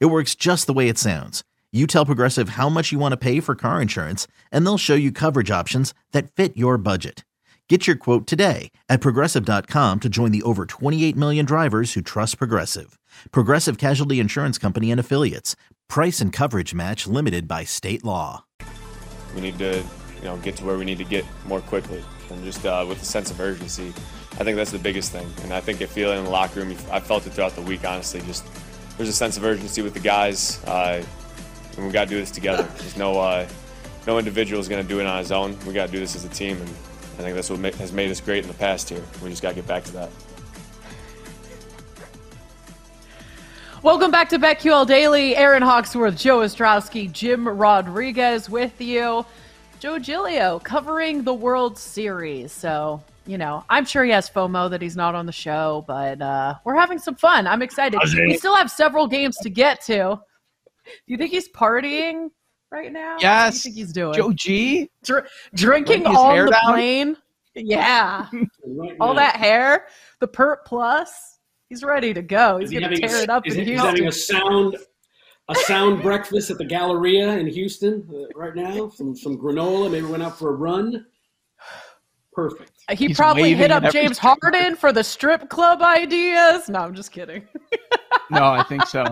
It works just the way it sounds. You tell Progressive how much you want to pay for car insurance, and they'll show you coverage options that fit your budget. Get your quote today at progressive.com to join the over 28 million drivers who trust Progressive. Progressive Casualty Insurance Company and Affiliates. Price and coverage match limited by state law. We need to, you know, get to where we need to get more quickly and just uh, with a sense of urgency. I think that's the biggest thing. And I think I feel it in the locker room. I felt it throughout the week, honestly. Just there's a sense of urgency with the guys, uh, and we got to do this together. There's no uh, no individual is going to do it on his own. We got to do this as a team, and I think that's what ma- has made us great in the past here. We just got to get back to that. Welcome back to BetQL Daily. Aaron Hawksworth, Joe Ostrowski, Jim Rodriguez with you. Joe Giglio covering the World Series. So you know, I'm sure he has FOMO that he's not on the show, but uh, we're having some fun. I'm excited. We still have several games to get to. Do you think he's partying right now? Yes. What do you think he's doing? Joe G. Dr- drinking Letting his on the down? plane. Yeah. Right All that hair, the Pert Plus. He's ready to go. He's he going to having a- tear it up is in he- he's Houston. having a sound a sound breakfast at the Galleria in Houston uh, right now. Some some granola. Maybe went out for a run. Perfect. Uh, he He's probably hit up James strip Harden for the strip club ideas. No, I'm just kidding. No, I think so.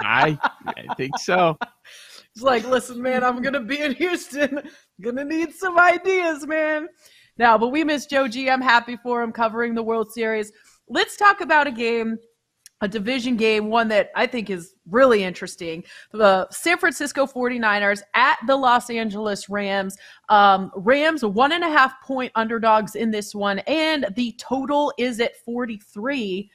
I I think so. He's like, listen, man, I'm gonna be in Houston. Gonna need some ideas, man. Now, but we miss Joe G. I'm happy for him covering the World Series. Let's talk about a game, a division game, one that I think is really interesting. The San Francisco 49ers at the Los Angeles Rams. Um, Rams one and a half point underdogs in this one, and the total is at 43.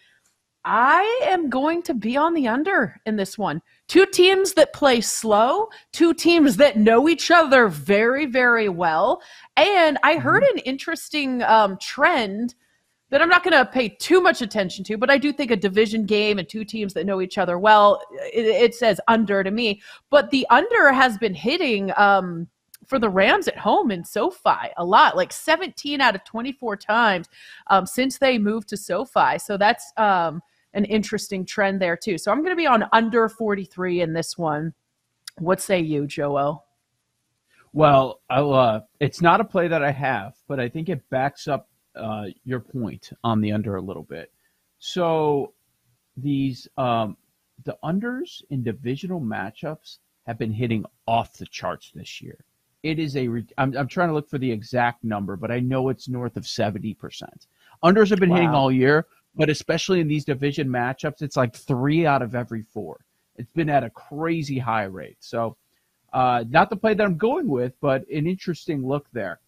I am going to be on the under in this one. Two teams that play slow, two teams that know each other very, very well. And I heard an interesting um, trend that I'm not going to pay too much attention to, but I do think a division game and two teams that know each other well, it, it says under to me. But the under has been hitting um, for the Rams at home in SoFi a lot, like 17 out of 24 times um, since they moved to SoFi. So that's um, an interesting trend there too. So I'm going to be on under 43 in this one. What say you, Joel? Well, uh, it's not a play that I have, but I think it backs up uh, your point on the under a little bit. So these um, the unders in divisional matchups have been hitting off the charts this year. It is a. re- I'm, I'm trying to look for the exact number, but I know it's north of seventy percent. Unders have been hitting all year, but especially in these division matchups, it's like three out of every four. It's been at a crazy high rate. So, uh, not the play that I'm going with, but an interesting look there.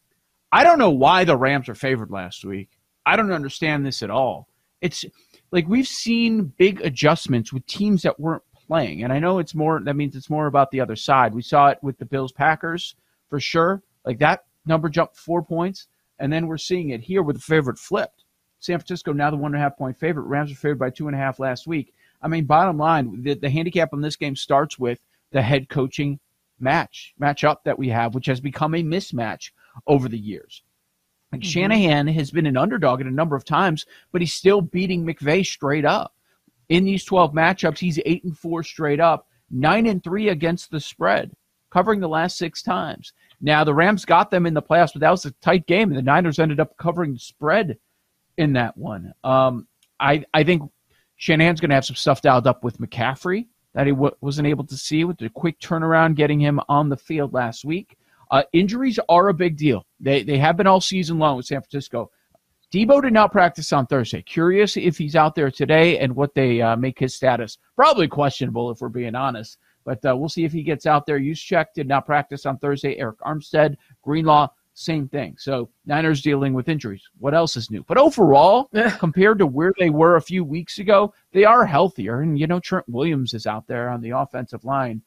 I don't know why the Rams are favored last week. I don't understand this at all. It's like we've seen big adjustments with teams that weren't playing, and I know it's more. That means it's more about the other side. We saw it with the Bills Packers for sure. Like that number jumped four points, and then we're seeing it here with the favorite flipped. San Francisco now the one and a half point favorite. Rams were favored by two and a half last week. I mean, bottom line, the, the handicap on this game starts with the head coaching match matchup that we have, which has become a mismatch over the years. Like Shanahan has been an underdog at a number of times, but he's still beating McVay straight up. In these 12 matchups, he's 8 and 4 straight up, 9 and 3 against the spread, covering the last 6 times. Now, the Rams got them in the playoffs, but that was a tight game, and the Niners ended up covering the spread in that one. Um, I, I think Shanahan's going to have some stuff dialed up with McCaffrey that he w- wasn't able to see with the quick turnaround getting him on the field last week. Uh, injuries are a big deal. They they have been all season long with San Francisco. Deebo did not practice on Thursday. Curious if he's out there today and what they uh, make his status. Probably questionable if we're being honest. But uh, we'll see if he gets out there. Juszczyk did not practice on Thursday. Arik Armstead, Greenlaw, same thing. So Niners dealing with injuries. What else is new? But overall, compared to where they were a few weeks ago, they are healthier. And you know Trent Williams is out there on the offensive line.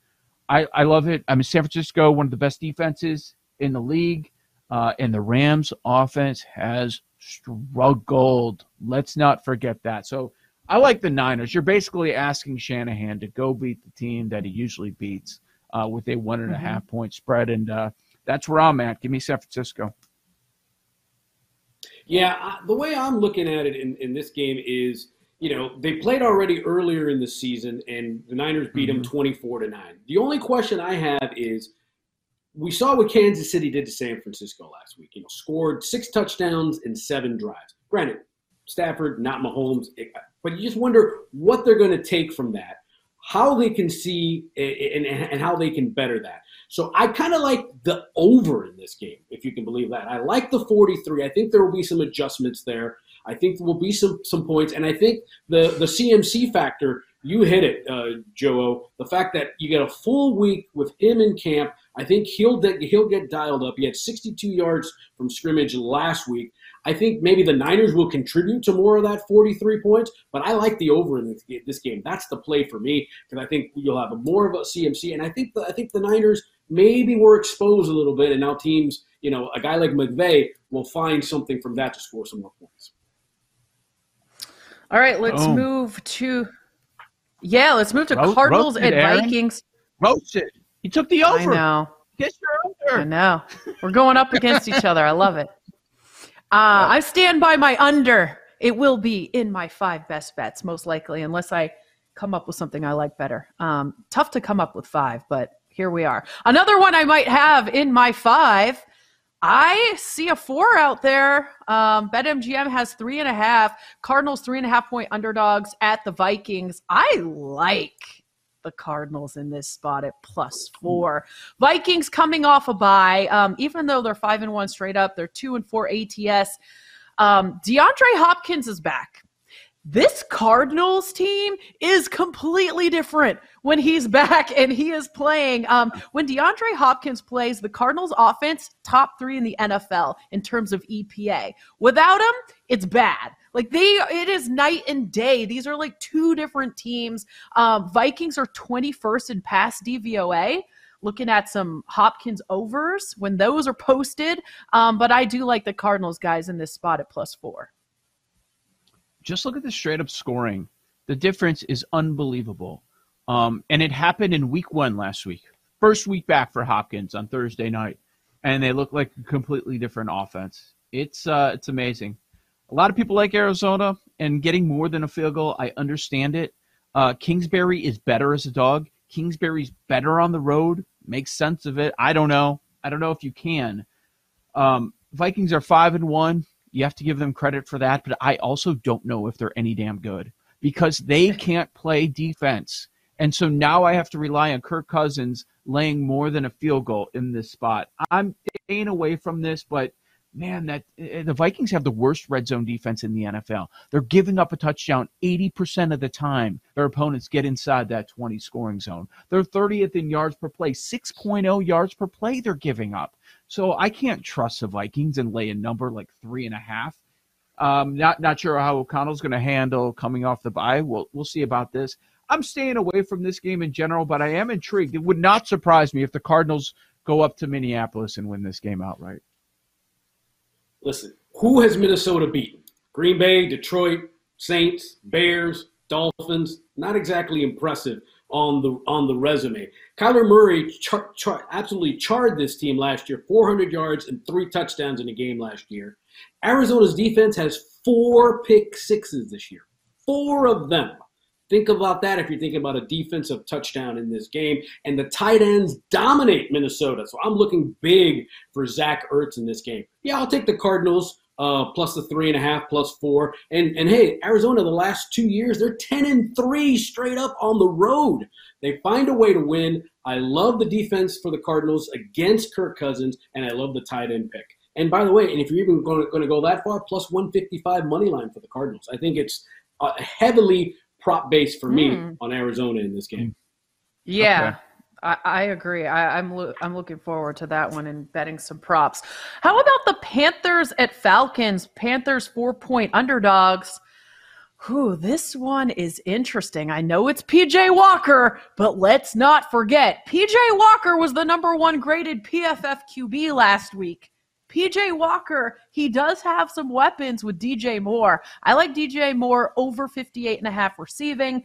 I, I love it. I mean, San Francisco, one of the best defenses in the league, uh, and the Rams offense has struggled. Let's not forget that. So I like the Niners. You're basically asking Shanahan to go beat the team that he usually beats uh, with a one and a half mm-hmm. point spread, and uh, that's where I'm at. Give me San Francisco. Yeah, the way I'm looking at it in, in this game is, you know, they played already earlier in the season, and the Niners beat mm-hmm. them 24 to nine. The only question I have is, we saw what Kansas City did to San Francisco last week. You know, scored six touchdowns in seven drives. Granted, Stafford, not Mahomes, but you just wonder what they're going to take from that, how they can see, and, and how they can better that. So I kind of like the over in this game, if you can believe that. I like the 43. I think there will be some adjustments there. I think there will be some some points, and I think the the CMC factor. You hit it, uh, Joe. The fact that you get a full week with him in camp, I think he'll he'll get dialed up. He had 62 yards from scrimmage last week. I think maybe the Niners will contribute to more of that 43 points, but I like the over in this, game. That's the play for me because I think you'll have more of a CMC, and I think the, I think the Niners maybe were exposed a little bit, and now teams, you know, a guy like McVay will find something from that to score some more points. All right, let's oh. move to yeah, let's move to Ro- Cardinals and Vikings. Roasted. He took the over. I know. Get your over. I know. We're going up against each other. I love it. Uh, I stand by my under. It will be in my five best bets, most likely, unless I come up with something I like better. Um, tough to come up with five, but here we are. Another one I might have in my five. I see a four out there. Um, BetMGM has three and a half. Cardinals three and a half point underdogs at the Vikings. I like the Cardinals in this spot at plus four. Vikings coming off a bye, um, even though they're five and one straight up, they're two and four ATS. Um, DeAndre Hopkins is back. This Cardinals team is completely different when he's back and he is playing. Um, when DeAndre Hopkins plays, the Cardinals offense top three in the NFL in terms of EPA. Without him, it's bad. Like they, it is night and day. These are like two different teams. Um, Vikings are 21st in pass DVOA. Looking at some Hopkins overs when those are posted. Um, but I do like the Cardinals guys in this spot at plus four. Just look at the straight up scoring. The difference is unbelievable. Um, and it happened in week one last week. First week back for Hopkins on Thursday night. And they look like a completely different offense. It's uh, it's amazing. A lot of people like Arizona and getting more than a field goal. I understand it. Uh, Kingsbury is better as a dog. Kingsbury's better on the road. Makes sense of it. I don't know. I don't know if you can. Um, Vikings are five and one. You have to give them credit for that, but I also don't know if they're any damn good because they can't play defense. And so now I have to rely on Kirk Cousins laying more than a field goal in this spot. I'm staying away from this, but man, that eh, the Vikings have the worst red zone defense in the NFL. They're giving up a touchdown 80% of the time their opponents get inside that 20 scoring zone. They're 30th in yards per play, 6.0 yards per play they're giving up. So I can't trust the Vikings and lay a number like three and a half. Um, not not sure how O'Connell's going to handle coming off the bye. We'll we'll see about this. I'm staying away from this game in general, but I am intrigued. It would not surprise me if the Cardinals go up to Minneapolis and win this game outright. Listen, who has Minnesota beaten? Green Bay, Detroit, Saints, Bears, Dolphins. Not exactly impressive on the on the resume. Kyler Murray char, char, absolutely charred this team last year, 400 yards and three touchdowns in a game last year. Arizona's defense has four pick sixes this year, four of them. Think about that if you're thinking about a defensive touchdown in this game. And the tight ends dominate Minnesota. So I'm looking big for Zach Ertz in this game. Yeah, I'll take the Cardinals uh, plus the three and a half, plus four. And and hey, Arizona, the last two years, they're 10 and three straight up on the road. They find a way to win. I love the defense for the Cardinals against Kirk Cousins, and I love the tight end pick. And by the way, and if you're even going to, going to go that far, plus 155 money line for the Cardinals. I think it's uh, heavily prop base for me mm. on Arizona in this game. Yeah. Okay. I, agree. I, am I'm, lo- I'm looking forward to that one and betting some props. How about the Panthers at Falcons? Panthers four point underdogs. Whew, this one is interesting. I know it's PJ Walker, but let's not forget PJ Walker was the number one graded PFF QB last week. PJ Walker, he does have some weapons with DJ Moore. I like DJ Moore over 58 and a half receiving.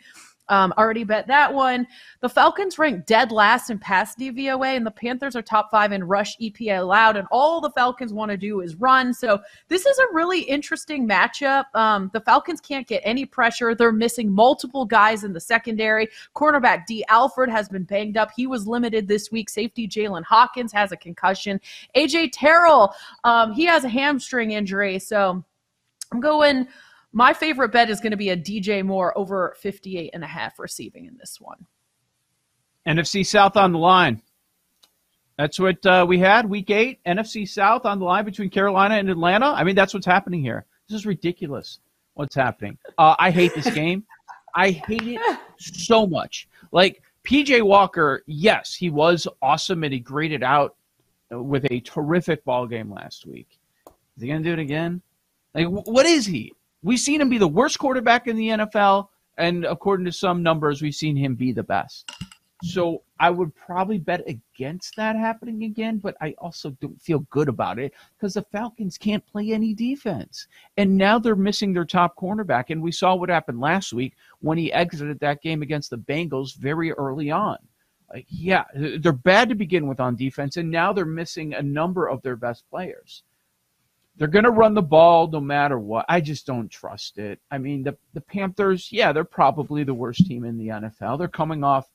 Um, already bet that one. The Falcons rank dead last in pass DVOA, and the Panthers are top five in rush EPA allowed. And all the Falcons want to do is run. So this is a really interesting matchup. Um, the Falcons can't get any pressure. They're missing multiple guys in the secondary. Cornerback D. Alford has been banged up. He was limited this week. Safety Jaylinn Hawkins has a concussion. AJ Terrell, um, he has a hamstring injury. So I'm going my favorite bet is going to be a DJ Moore over 58 and a half receiving in this one. NFC South on the line. That's what uh, we had week eight. NFC South on the line between Carolina and Atlanta. I mean, that's what's happening here. This is ridiculous. What's happening? Uh, I hate this game. I hate it so much. Like PJ Walker, yes, he was awesome and he graded out with a terrific ball game last week. Is he going to do it again? Like, what is he? We've seen him be the worst quarterback in the NFL, and according to some numbers, we've seen him be the best. So I would probably bet against that happening again, but I also don't feel good about it because the Falcons can't play any defense. And now they're missing their top cornerback. And we saw what happened last week when he exited that game against the Bengals very early on. Like, yeah, they're bad to begin with on defense, and now they're missing a number of their best players. They're going to run the ball no matter what. I just don't trust it. I mean, the, the Panthers, yeah, they're probably the worst team in the NFL. They're coming off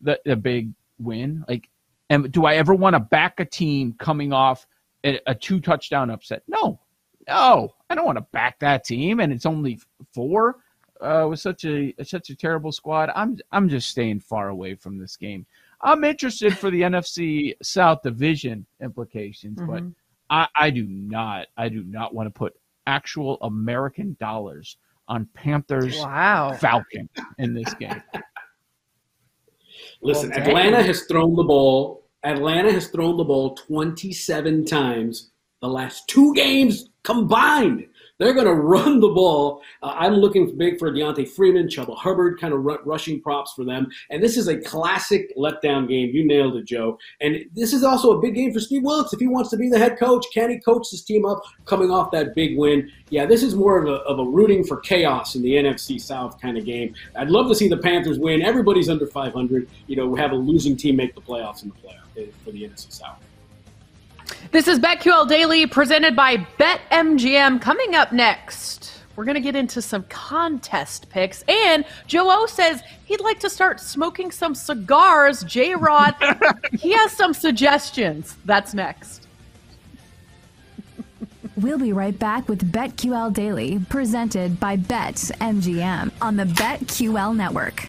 the, the big win. Like, and do I ever want to back a team coming off a, a two touchdown upset? No, no, I don't want to back that team. And it's only four uh, with such a such a terrible squad. I'm I'm just staying far away from this game. I'm interested for the NFC South division implications, mm-hmm. but I, I do not. I do not want to put actual American dollars on Panthers wow. Falcon in this game. Listen, well, Atlanta has thrown the ball. Atlanta has thrown the ball 27 times the last two games combined. They're going to run the ball. Uh, I'm looking big for D'Onta Foreman, Chuba Hubbard, kind of rushing props for them. And this is a classic letdown game. You nailed it, Joe. And this is also a big game for Steve Wilks. If he wants to be the head coach, can he coach this team up coming off that big win? Yeah, this is more of a, of a rooting for chaos in the NFC South kind of game. I'd love to see the Panthers win. Everybody's under 500. You know, have a losing team make the playoffs in the playoff eh, for the NFC South. This is BetQL Daily presented by BetMGM. Coming up next, we're going to get into some contest picks. And Joe O says he'd like to start smoking some cigars. J Rod, he has some suggestions. That's next. We'll be right back with BetQL Daily, presented by BetMGM on the BetQL Network.